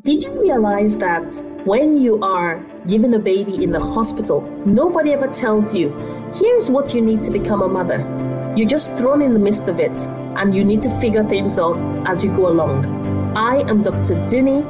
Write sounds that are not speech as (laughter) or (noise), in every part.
Did you realize that when you are given a baby in the hospital, nobody ever tells you, here's what you need to become a mother? You're just thrown in the midst of it and you need to figure things out as you go along. I am Dr. Dunni.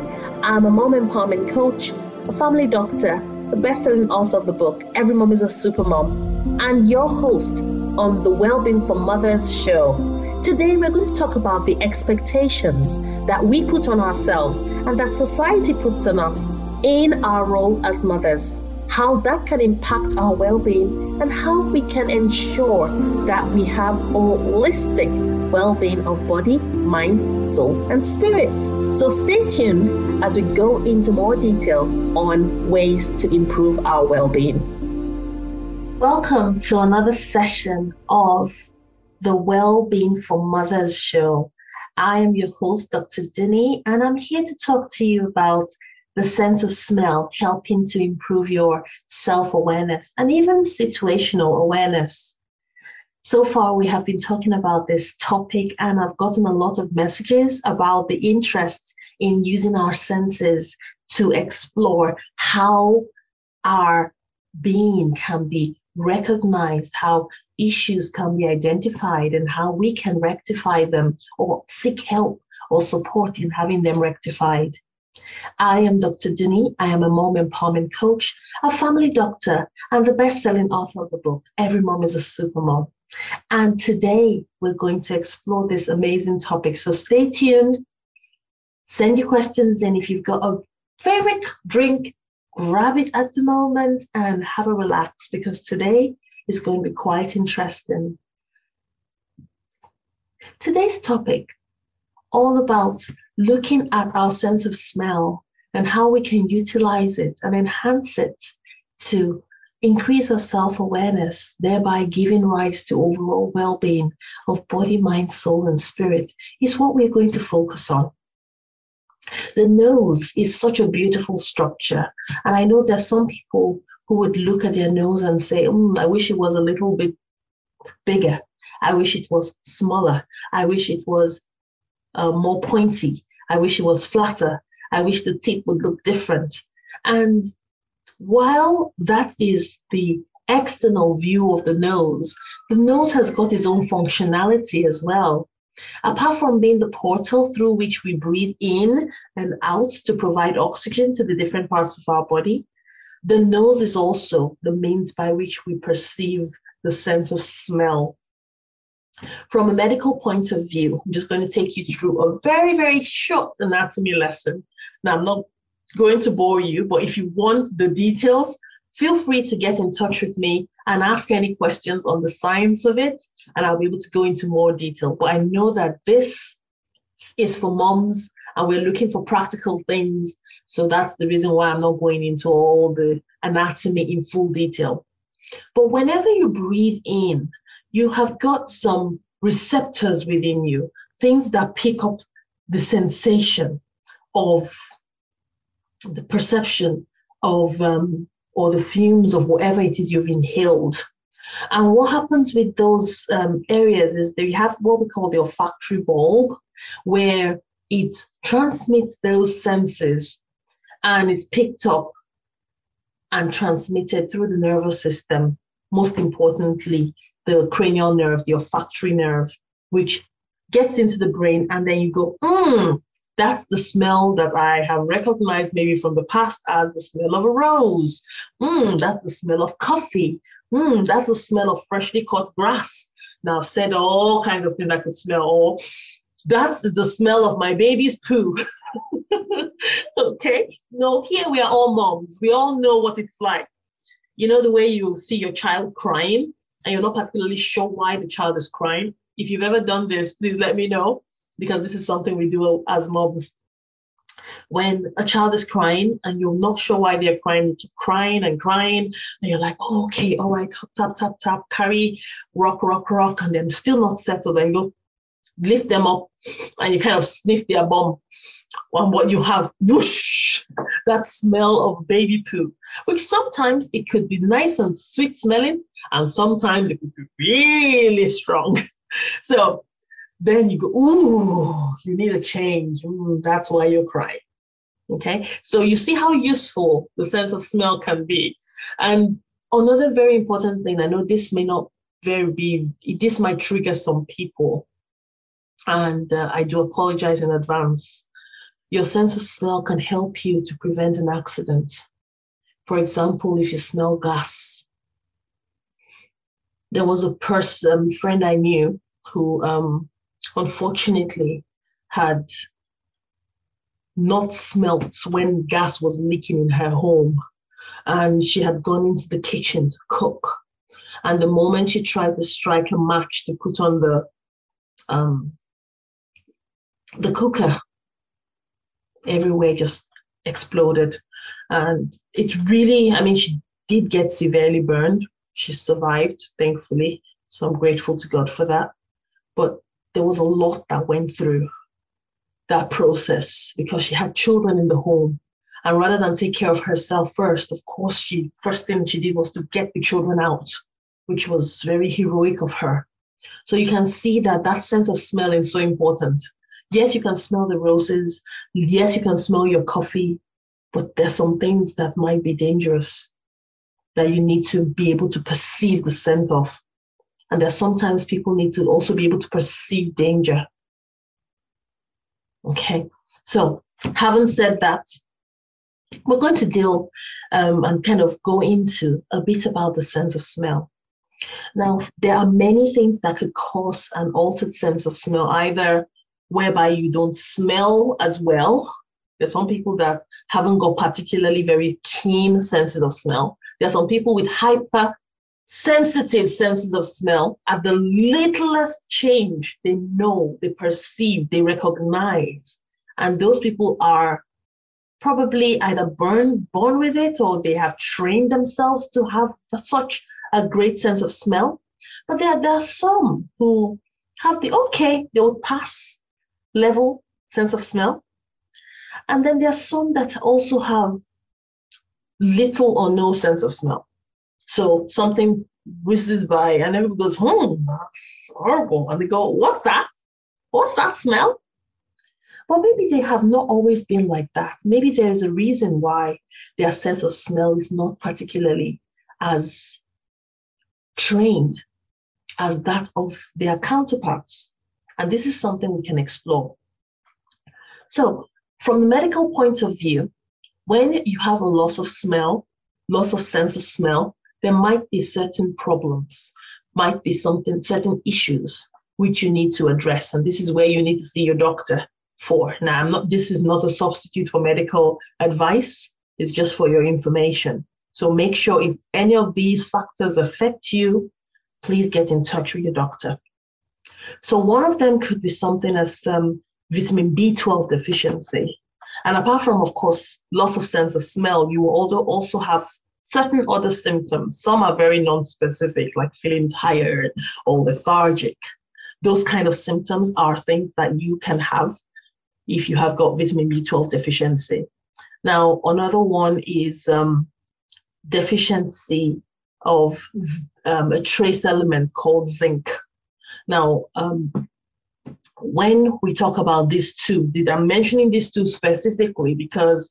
I'm a mom empowerment coach, a family doctor, the best selling author of the book, Every Mom is a Super Mom, and your host on the Wellbeing for Mothers show. Today, we're going to talk about the expectations that we put on ourselves and that society puts on us in our role as mothers, how that can impact our well being, and how we can ensure that we have holistic well being of body, mind, soul, and spirit. So, stay tuned as we go into more detail on ways to improve our well being. Welcome to another session of the Well-Being for Mothers show. I am your host, Dr. Dunni, and I'm here to talk to you about the sense of smell helping to improve your self awareness and even situational awareness. So far, we have been talking about this topic, and I've gotten a lot of messages about the interest in using our senses to explore how our being can be recognized, how issues can be identified and how we can rectify them or seek help or support in having them rectified. I am Dr. Dunni. I am a mom empowerment coach, a family doctor, and the best selling author of the book, Every Mom is a Super Mom. And today we're going to explore this amazing topic. So stay tuned. Send your questions in. If you've got a favorite drink, grab it at the moment and have a relax because today is going to be quite interesting. Today's topic, all about looking at our sense of smell and how we can utilize it and enhance it to increase our self awareness, thereby giving rise to overall well being of body, mind, soul, and spirit, is what we're going to focus on. The nose is such a beautiful structure. And I know there's some people who would look at their nose and say, mm, I wish it was a little bit bigger. I wish it was smaller. I wish it was uh, more pointy. I wish it was flatter. I wish the tip would look different. And while that is the external view of the nose, the nose has got its own functionality as well. Apart from being the portal through which we breathe in and out to provide oxygen to the different parts of our body, the nose is also the means by which we perceive the sense of smell. From a medical point of view, I'm just going to take you through a very, very short anatomy lesson. Now, I'm not going to bore you, but if you want the details, feel free to get in touch with me and ask any questions on the science of it, and I'll be able to go into more detail. But I know that this is for moms, and we're looking for practical things so that's the reason why I'm not going into all the anatomy in full detail. But whenever you breathe in, you have got some receptors within you, things that pick up the sensation of the perception of um, or the fumes of whatever it is you've inhaled. And what happens with those um, areas is they have what we call the olfactory bulb, where it transmits those senses and it's picked up and transmitted through the nervous system, most importantly, the cranial nerve, the olfactory nerve, which gets into the brain, and then you go, mmm, that's the smell that I have recognized maybe from the past as the smell of a rose. Mmm, that's the smell of coffee. Mmm, that's the smell of freshly cut grass. Now I've said all kinds of things I could smell. Or that's the smell of my baby's poo. (laughs) okay? No, here we are all moms. We all know what it's like. You know, the way you see your child crying and you're not particularly sure why the child is crying. If you've ever done this, please let me know because this is something we do as moms. When a child is crying and you're not sure why they're crying, you keep crying and crying, and you're like, oh, okay, all right, tap, tap, tap, tap, carry, rock, rock, rock, and then still not settled, and you lift them up and you kind of sniff their bum on what you have, whoosh, that smell of baby poo, which sometimes it could be nice and sweet smelling, and sometimes it could be really strong. (laughs) So then you go, ooh, you need a change. Ooh, that's why you're crying. Okay, so you see how useful the sense of smell can be. And another very important thing, I know this may not very be, this might trigger some people. And uh, I do apologize in advance. Your sense of smell can help you to prevent an accident. For example, if you smell gas, there was a person, friend I knew, who um, unfortunately had not smelt when gas was leaking in her home. And she had gone into the kitchen to cook. And the moment she tried to strike a match to put on the um, the cooker, everywhere just exploded. And it really, I mean, she did get severely burned. She survived, thankfully. So I'm grateful to God for that. But there was a lot that went through that process because she had children in the home. And rather than take care of herself first, of course, she first thing she did was to get the children out, which was very heroic of her. So you can see that that sense of smell is so important. Yes, you can smell the roses. Yes, you can smell your coffee, but there's some things that might be dangerous that you need to be able to perceive the scent of. And there's sometimes people need to also be able to perceive danger. Okay, so having said that, we're going to deal um, and kind of go into a bit about the sense of smell. Now, there are many things that could cause an altered sense of smell, either whereby you don't smell as well. There's some people that haven't got particularly very keen senses of smell. There are some people with hyper sensitive senses of smell. At the littlest change, they know, they perceive, they recognize. And those people are probably either born, born with it or they have trained themselves to have such a great sense of smell. But there, there are some who have the okay, they will pass level sense of smell. And then there are some that also have little or no sense of smell. So something whizzes by and everybody goes, hmm, that's horrible. And they go, what's that? What's that smell? Well, maybe they have not always been like that. Maybe there's a reason why their sense of smell is not particularly as trained as that of their counterparts. And this is something we can explore. So, from the medical point of view, when you have a loss of smell, loss of sense of smell, there might be certain problems, might be something, certain issues which you need to address. And this is where you need to see your doctor for. Now, I'm not, this is not a substitute for medical advice, it's just for your information. So make sure if any of these factors affect you, please get in touch with your doctor. So one of them could be something as um, vitamin B12 deficiency. And apart from, of course, loss of sense of smell, you will also have certain other symptoms. Some are very non-specific, like feeling tired or lethargic. Those kind of symptoms are things that you can have if you have got vitamin B12 deficiency. Now, another one is um, deficiency of um, a trace element called zinc. Now, um, when we talk about these two, I'm mentioning these two specifically because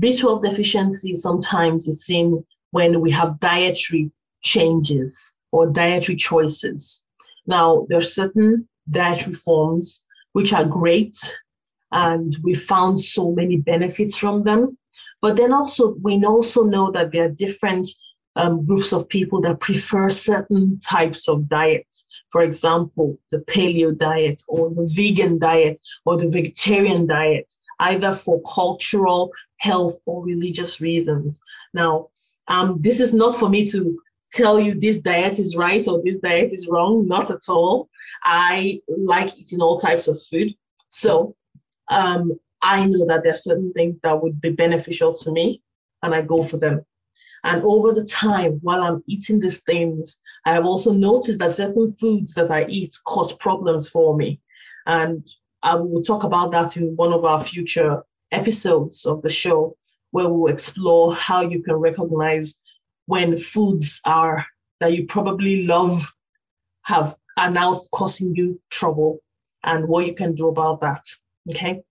B12 deficiency sometimes is seen when we have dietary changes or dietary choices. Now, there are certain dietary forms which are great and we found so many benefits from them. But then also, we also know that there are different um, groups of people that prefer certain types of diets. For example, the paleo diet or the vegan diet or the vegetarian diet, either for cultural, health, or religious reasons. Now, um, this is not for me to tell you this diet is right or this diet is wrong, not at all. I like eating all types of food. So um, I know that there are certain things that would be beneficial to me and I go for them. And over the time, while I'm eating these things, I have also noticed that certain foods that I eat cause problems for me. And I will talk about that in one of our future episodes of the show, where we'll explore how you can recognize when foods are that you probably love have are now causing you trouble and what you can do about that. Okay.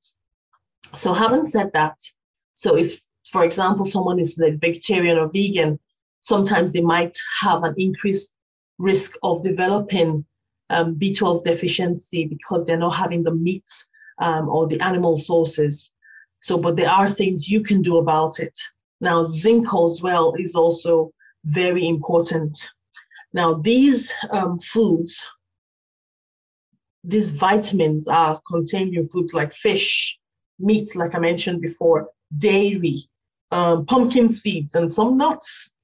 So having said that, So if, for example, someone is like vegetarian or vegan, sometimes they might have an increased risk of developing um, B12 deficiency because they're not having the meat um, or the animal sources. So, but there are things you can do about it. Now, zinc as well is also very important. Now, these um, foods, these vitamins are contained in foods like fish, meat, like I mentioned before, dairy, um, pumpkin seeds, and some nuts.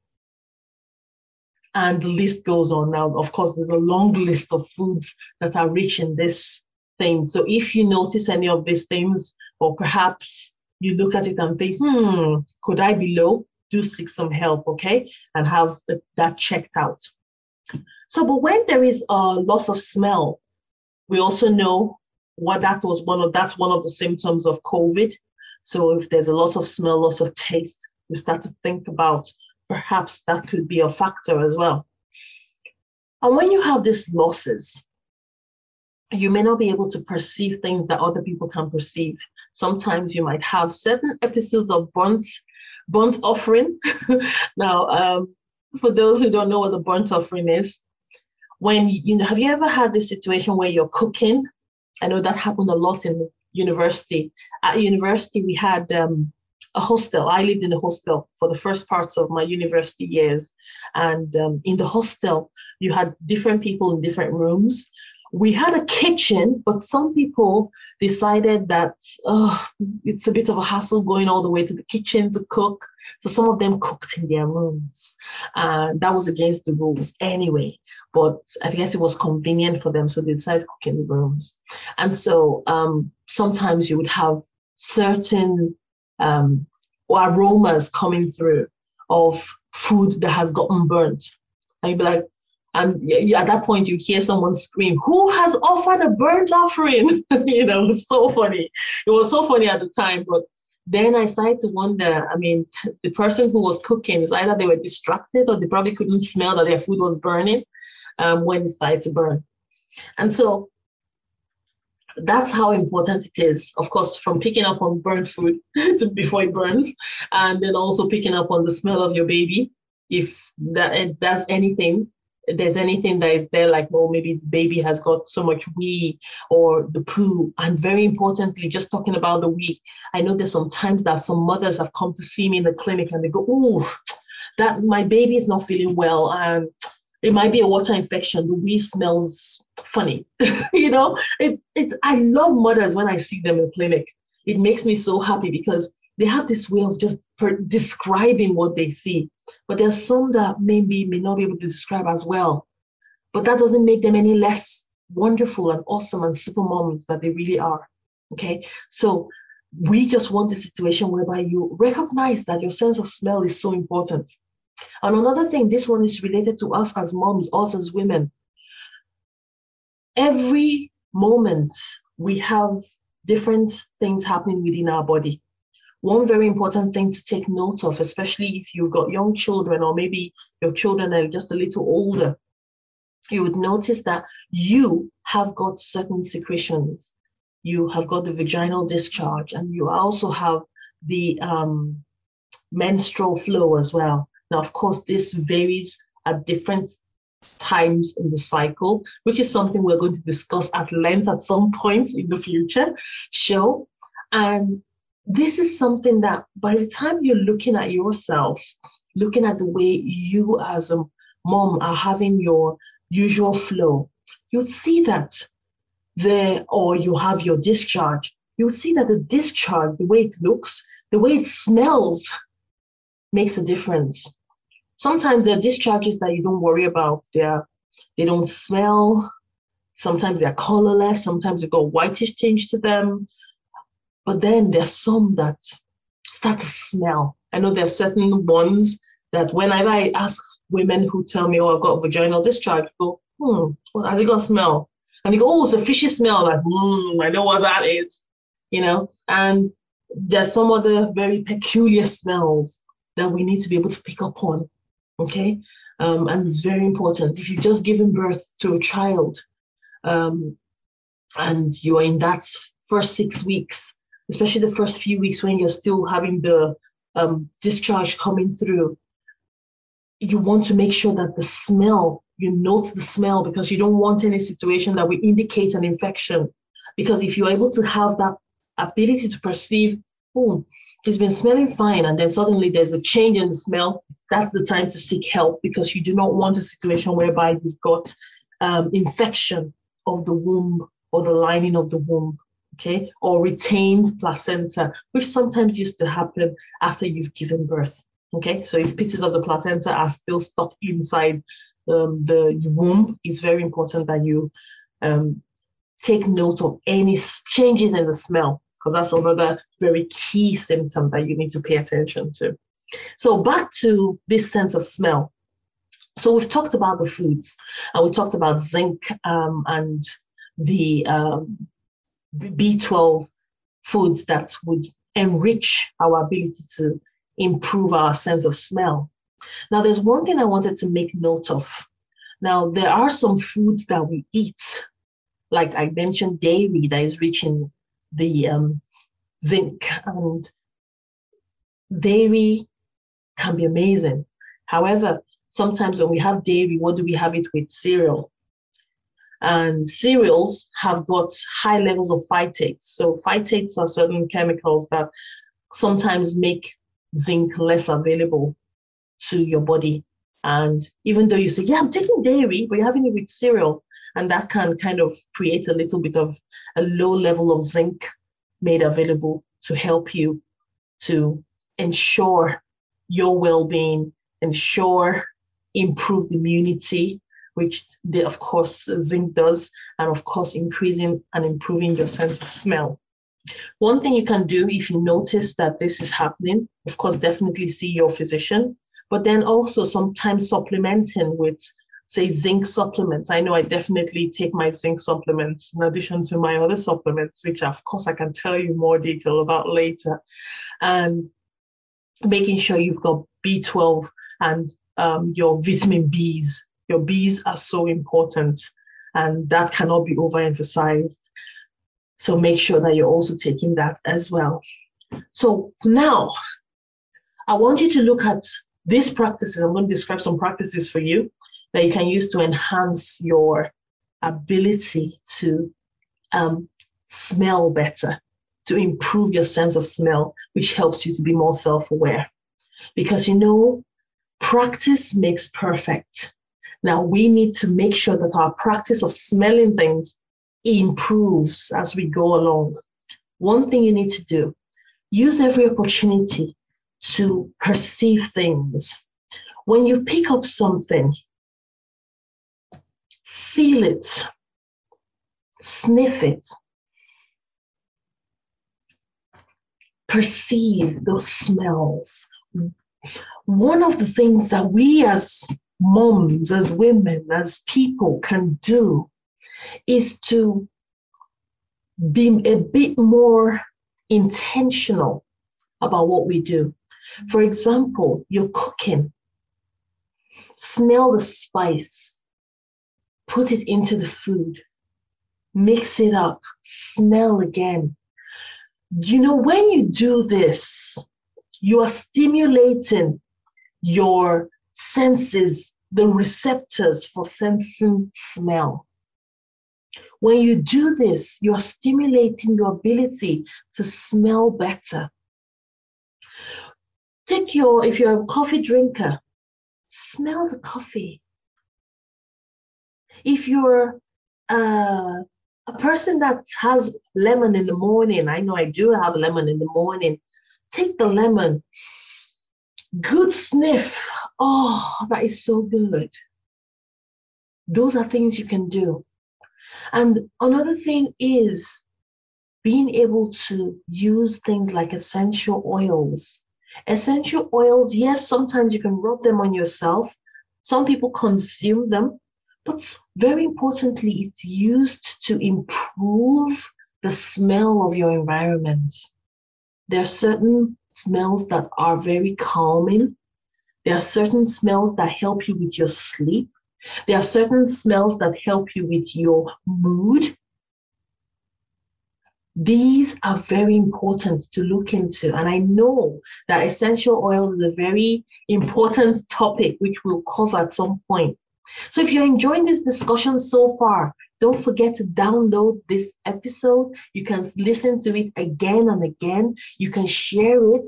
And the list goes on. Now, of course, there's a long list of foods that are rich in this thing. So if you notice any of these things, or perhaps you look at it and think, hmm, could I be low? Do seek some help, okay? And have that checked out. So, but when there is a loss of smell, we also know what that was one of that's one of the symptoms of COVID. So if there's a loss of smell, loss of taste, you start to think about perhaps that could be a factor as well. And when you have these losses, you may not be able to perceive things that other people can perceive. Sometimes you might have certain episodes of burnt, burnt offering. (laughs) now, um, for those who don't know what the burnt offering is, when you know, have you ever had this situation where you're cooking? I know that happened a lot in university. At university, we had um, a hostel. I lived in a hostel for the first parts of my university years. And um, in the hostel, you had different people in different rooms we had a kitchen, but some people decided that oh, it's a bit of a hassle going all the way to the kitchen to cook. So some of them cooked in their rooms. And that was against the rules anyway. But I guess it was convenient for them. So they decided to cook in the rooms. And so um, sometimes you would have certain um, aromas coming through of food that has gotten burnt. And you'd be like, and at that point you hear someone scream who has offered a burnt offering? (laughs) You know it's so funny. It was so funny at the time but then i started to wonder i mean the person who was cooking is either they were distracted or they probably couldn't smell that their food was burning um, when it started to burn. And so that's how important it is of course from picking up on burnt food (laughs) to before it burns and then also picking up on the smell of your baby if that if that's anything there's anything that is there, like, well, maybe the baby has got so much wee or the poo. And very importantly, just talking about the wee, I know there's sometimes that some mothers have come to see me in the clinic and they go, oh, that my baby is not feeling well. And it might be a water infection. The wee smells funny. (laughs) you know, it, it, I love mothers when I see them in clinic. It makes me so happy because they have this way of just per- describing what they see. But there's some that maybe may not be able to describe as well. But that doesn't make them any less wonderful and awesome and super moms that they really are. Okay. So we just want a situation whereby you recognize that your sense of smell is so important. And another thing, this one is related to us as moms, us as women. Every moment we have different things happening within our body. One very important thing to take note of, especially if you've got young children or maybe your children are just a little older, you would notice that you have got certain secretions. You have got the vaginal discharge, and you also have the um, menstrual flow as well. Now, of course, this varies at different times in the cycle, which is something we're going to discuss at length at some point in the future show. And this is something that by the time you're looking at yourself, looking at the way you as a mom are having your usual flow, you'll see that there, or you have your discharge, you'll see that the discharge, the way it looks, the way it smells, makes a difference. Sometimes there are discharges that you don't worry about. They're, they don't smell. Sometimes they're colorless. Sometimes they've got whitish tinge to them. But then there's some that start to smell. I know there's certain ones that whenever I ask women who tell me, oh, I've got vaginal discharge, go, hmm, well, has it got smell? And they go, oh, it's a fishy smell. Like, hmm, I know what that is, you know? And there's some other very peculiar smells that we need to be able to pick up on, okay? Um, and it's very important. If you've just given birth to a child um, and you are in that first six weeks, especially the first few weeks when you're still having the um, discharge coming through, you want to make sure that the smell, you note the smell because you don't want any situation that will indicate an infection. Because if you're able to have that ability to perceive, oh, it's been smelling fine, and then suddenly there's a change in the smell, that's the time to seek help because you do not want a situation whereby you've got um, infection of the womb or the lining of the womb, okay, or retained placenta, which sometimes used to happen after you've given birth. Okay, so if pieces of the placenta are still stuck inside um, the womb, it's very important that you um, take note of any changes in the smell, because that's another very key symptom that you need to pay attention to. So, back to this sense of smell. So, we've talked about the foods, and we talked about zinc um, and the um, B12 foods that would enrich our ability to improve our sense of smell. Now, there's one thing I wanted to make note of. Now, there are some foods that we eat, like I mentioned, dairy that is rich in the um, zinc, and dairy can be amazing. However, sometimes when we have dairy, what do we have it with? Cereal. And cereals have got high levels of phytates. So, phytates are certain chemicals that sometimes make zinc less available to your body. And even though you say, yeah, I'm taking dairy, but you're having it with cereal, and that can kind of create a little bit of a low level of zinc made available to help you to ensure your well-being, ensure improved immunity, which they, of course zinc does, and of course increasing and improving your sense of smell. One thing you can do if you notice that this is happening, of course, definitely see your physician, but then also sometimes supplementing with, say, zinc supplements. I know I definitely take my zinc supplements in addition to my other supplements, which of course I can tell you more detail about later. And making sure you've got B12 and um, your vitamin Bs. Your Bs are so important, and that cannot be overemphasized. So make sure that you're also taking that as well. So now I want you to look at these practices. I'm going to describe some practices for you that you can use to enhance your ability to um, smell better, to improve your sense of smell, which helps you to be more self aware. Because you know, practice makes perfect. Now we need to make sure that our practice of smelling things improves as we go along. One thing you need to do use every opportunity to perceive things. When you pick up something, feel it, sniff it, perceive those smells. One of the things that we as moms, as women, as people can do is to be a bit more intentional about what we do. For example, you're cooking, smell the spice, put it into the food, mix it up, smell again. You know, when you do this, you are stimulating your senses, the receptors for sensing smell. When you do this, you're stimulating your ability to smell better. Take your, if you're a coffee drinker, smell the coffee. If you're uh, a person that has lemon in the morning, I know I do have lemon in the morning, take the lemon, good sniff. Oh, that is so good. Those are things you can do. And another thing is being able to use things like essential oils. Essential oils, yes, sometimes you can rub them on yourself. Some people consume them, but very importantly, it's used to improve the smell of your environment. There are certain smells that are very calming. There are certain smells that help you with your sleep. There are certain smells that help you with your mood. These are very important to look into. And I know that essential oil is a very important topic, which we'll cover at some point. So if you're enjoying this discussion so far, don't forget to download this episode. You can listen to it again and again. You can share it.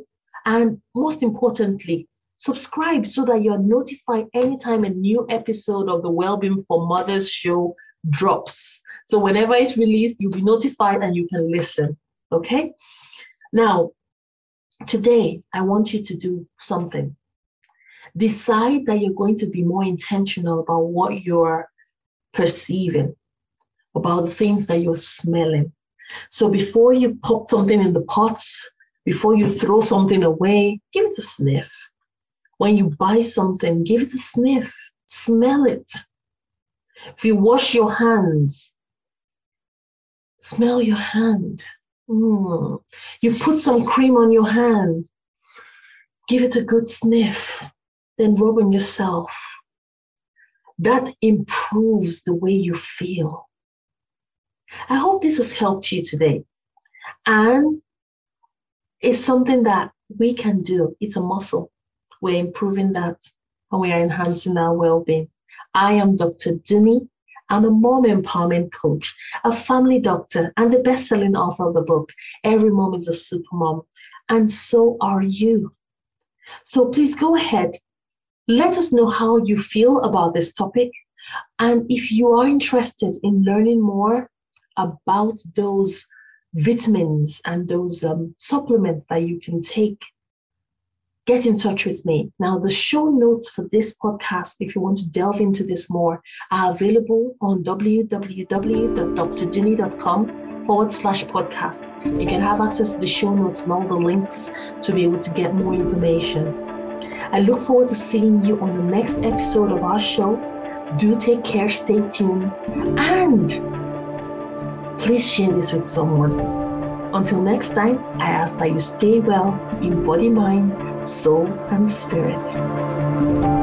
And most importantly, subscribe so that you're notified anytime a new episode of the Wellbeing for Mothers show drops. So whenever it's released, you'll be notified and you can listen. Okay? Now, today, I want you to do something. Decide that you're going to be more intentional about what you're perceiving, about the things that you're smelling. So before you pop something in the pots, before you throw something away, give it a sniff. When you buy something, give it a sniff, smell it. If you wash your hands, smell your hand. Mm. You put some cream on your hand, give it a good sniff, then rub on yourself. That improves the way you feel. I hope this has helped you today. And it's something that we can do. It's a muscle. We're improving that and we are enhancing our well being. I am Dr. Dunni. I'm a mom empowerment coach, a family doctor, and the best selling author of the book, Every Mom is a Super Mom. And so are you. So please go ahead. Let us know how you feel about this topic. And if you are interested in learning more about those vitamins and those um, supplements that you can take get in touch with me. Now, the show notes for this podcast, if you want to delve into this more, are available on www.drdunni.com forward slash podcast. You can have access to the show notes and all the links to be able to get more information. I look forward to seeing you on the next episode of our show. Do take care, stay tuned, and please share this with someone. Until next time, I ask that you stay well in body, mind, soul, and spirit.